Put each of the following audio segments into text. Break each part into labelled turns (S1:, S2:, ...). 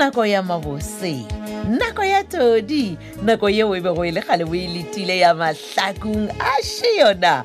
S1: nako ya mabose nako ya todi nako yeo e bego e le kgale bo e letile ya mahlakong a še yona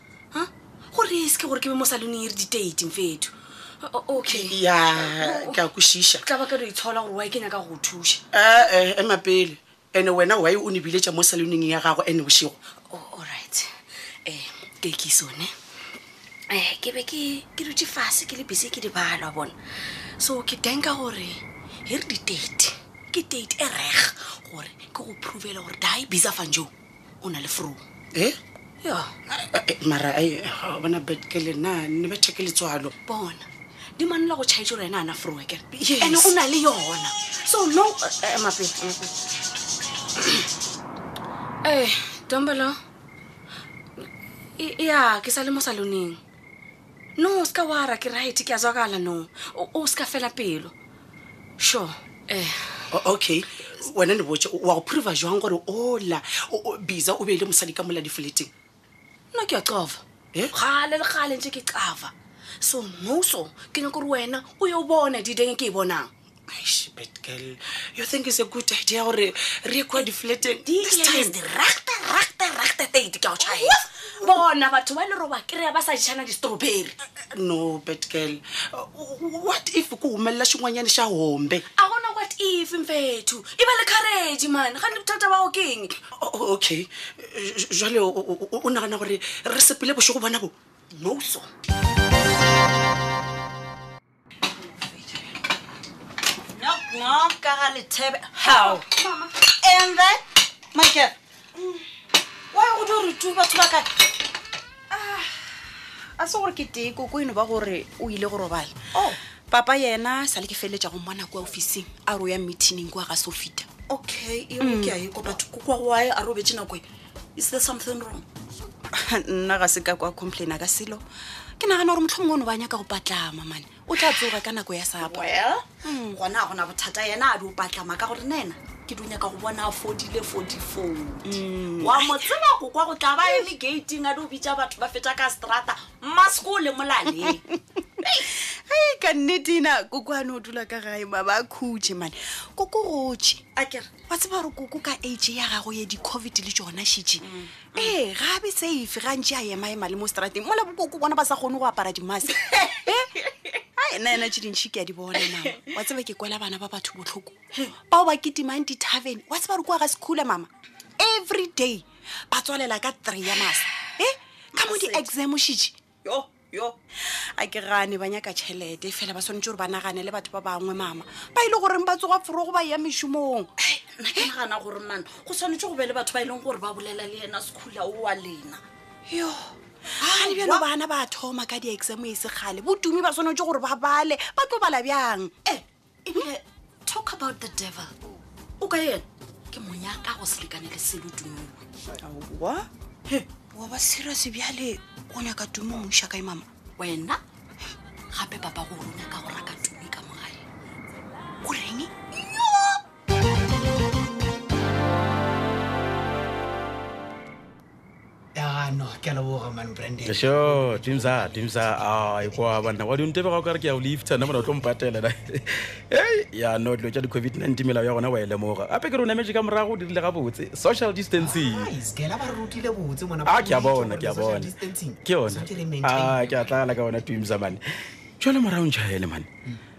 S1: go re e se ke
S2: gore ke be mo salone e re ditati mfetho okay
S3: ya ke a kwešiša
S2: tla ba ka do itshola gore wa e kenya ka go thuša
S3: ee ema pele and wena wa e o ne biletša mo saloneng ya gago and bošego
S2: allright um tekisone um ke be ke dutse fase ke le bise ke di balwa bona so ke tenka gore e re ditate ke tate e reg gore ke go provele gore di bisa fang joo o na le fru
S3: e mara bona betke lena ne ba theke letswalo
S2: bona di manola go chaitse gore ena ana fru
S3: ekere
S2: and o na le yona so no eh, eh, mape ee eh, dombolo ya ke sa le mo saloneng no o se ka wara ke right ke a zwakala no o se ka fela pelo sure
S3: eh okay wena ne botse wa go prova jwang gore ola biza o beile mosadi ka mola difoleteng
S2: nna ke ya cava
S3: eh?
S2: gale le gale ntse ke cava so moso ke nyako gore wena o yo bona dideng ke e bonang
S3: betgirl you think is a good idea gore re kwa
S2: difoleteng bona batho ba le roba kry-a ba sa jana di-strawberry
S3: no bad girl what if ku humelela xin'wanyana xa hombe
S2: a ku na what if mfethu i va le courage mani ga ni bothata bao keng
S3: okay jale u nagana gore re sepile bošego bona bo
S2: no
S4: so no ka ga lethebe how and that my girl wa go di gore tu batho ba kae ah, a se gore ke tee koko eno ba gore o ile go robala
S3: oh.
S4: papa yena sa le ke feleletša go mmona kwa officing a ro ya meetingng kwa ga sofita
S3: okay e mm. ke a e kopa kokwa wae a robetse nako e is there something wrong
S4: nna ga se ka kwa complaina ka selo ke nagana gore motlho mongwe o ne ba nyaka go patlama mane o tla tsoga ka nako ya sapa
S5: well hmm. gona gona bothata yena a di o patlama ka gore nena ke dunya ka go bona a fodile fodifoo hmm. wa mo tseba go kwa go tla ba eme gating a di o bitsa batho ba feta ka strata mmaseko o le molaleng
S4: ei ka nnetina koko a ne o dula ka gae ma ba khutše mane koko gotše
S5: akere
S4: wa tseba gore koko ka age ya gago ye di-covid le tsona šitše mm. ee ga a be safe ga ntše a ema ema le mo strateng mola bokoko bona ba sa kgone go apara dimase a ena ena tse dintšhi ke a di bona mama wa tseba ke kwela bana ba batho botlhoko bao ba ketimang di-tarven wa tseba re kua ga sekhula mama every day ba tswalela ka three ya masa e ka mo di-exam o šitše
S5: yo yo
S4: a ke gane ba nyaka tšhelete fela ba swanetse gore ba nagane le batho ba bangwe mama ba e le goreng ba tsoga forogo ba ya mešomong
S5: nna ke nagana gore mana go swanetse go be le batho ba e leng gore ba bolela le yena sekhula o wa lena
S4: yo gane bjano bana ba thoma ka di-exam e segale bodumi ba swanetse gore ba bale ba tlo bala bjang
S5: e ebile talk about the devil o ka yena ke monya ka go selekane le selo
S4: tumowa he wa ba serious bjale o nyaka tumo moša kae mama
S5: wena gape papa go o nyaka go raka tumi ka mogae
S4: o reng
S6: ano ke a leboga man brandon
S7: sure dimsa dimsa a ikwa banna wa dinte ba ga ka re ke ya o lifta nna mona o tlo mpatela na hey ya no dilo tša di covid 19 melao ya gona wa e lemoga gape ke re o nametse ka morago o dirile gabotse social distancing
S6: iskela ba rutile botse mona
S7: a ke a bona ke a bona ke yona a ke a tlala ka ona dimsa mane jale morago ntšha ele mane hmm.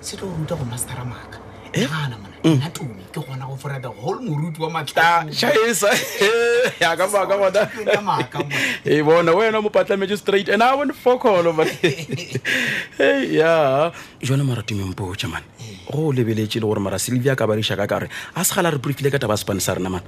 S7: se
S6: tlo ruta go mastera maaka
S7: Eh?
S6: gana mona Mm. nna tumi ke gona go fora the whole moruti wa
S7: Ah, shaesa ya ka
S6: baka gona matlaa
S7: e bona wena mo patlametse straight and a bone fokolo but hey ya jone mara tumempotša mane go o lebeletše le gore mara sylvia ka bariša ka kare a se gala re prefile ka taba sepane sa rena mane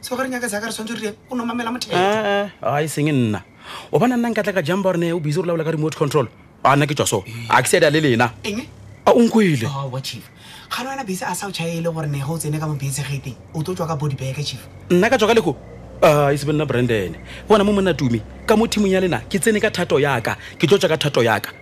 S7: seo ga
S6: re nyaka saka re tshwanetse re o no mamela motheo eh, eh,
S7: a e seng nna o bona nna nkatla ka jamba gore ne o busy go laola ka remote control a nna ke tswa so a ke seda le lena a o nkwele
S6: oh, ga le wena bese a sa o chaele gore ne go o tsene ka mo bese gateng o tlo tswa ka body bag chief
S7: nna ka tswa ka leko a e sebe nna brandon bona mo monna tumi ka mo thimong ya lena ke tsene ka thato yaka ke tlo tswa ka thato yaka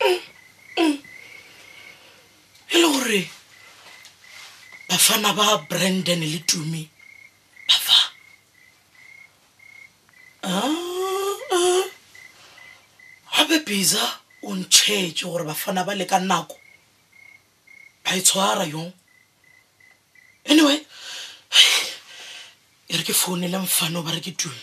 S3: e le gore bafana ba brandon le tumi ba fa gape bisa o ntšhetše gore bafana ba le ka nako ba e tshwara yong anyway e re ke founele mfano ba re ke tumi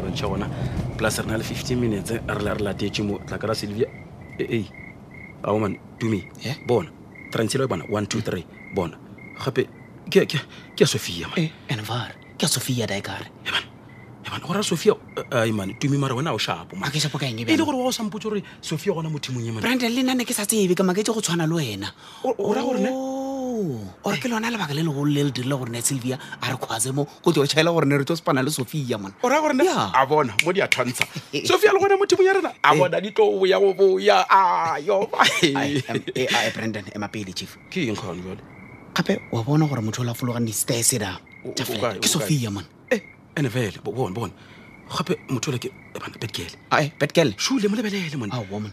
S7: bontšha gona plus re na le 15 minutes re la re latetše mo tla kara silvia ee aoman tumi
S6: eh?
S7: bona transilo bona one two three bona gape ke a sophia
S6: eh, envar ke a sophia daekare
S7: eman eman gora sophia aiman eh, tumi mara wena o shapo
S6: e
S7: le gore wa o sampotse gore sophia gona mothimong e
S6: brandon le nane ke sa tsebe ke maketse go tshwana le wena
S7: o ra gore ne
S6: oh, ore ke lona lebaka le legolo le le dirile gore ne silvia a re kgwatse mo go tlo chaela gore ne re tlo sepana le sophia mona
S7: o raya gore ne a bona mo di a thantsha sophia le gone mo thimong ya rena a eh. bona di tlo boya go boya ayo
S6: brandon ema pele chief
S7: ke eng kgone jale
S6: gape wa bona gore motho o lafologang distese da ke sophia mona
S7: eh, ene fele bone bone gape motho ole ke eh, bana
S6: betgele betgele
S7: sule mo lebelele mone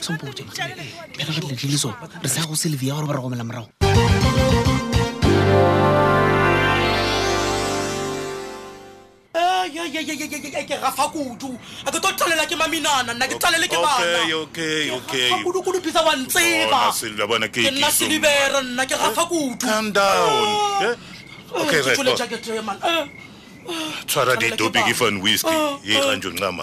S6: sompotse re
S7: re letlile
S6: so re sa go sylvia gore ba re gomela morago
S8: ke gafa kudu a ke to tlalela ke maminana nna ke tlalele ke banakudu kudu bisa wa ntseba
S1: ke
S8: nna selibere nna ke gafa kudu
S1: tshwara ditopi ke fan whisky
S8: e
S1: ganjo ncama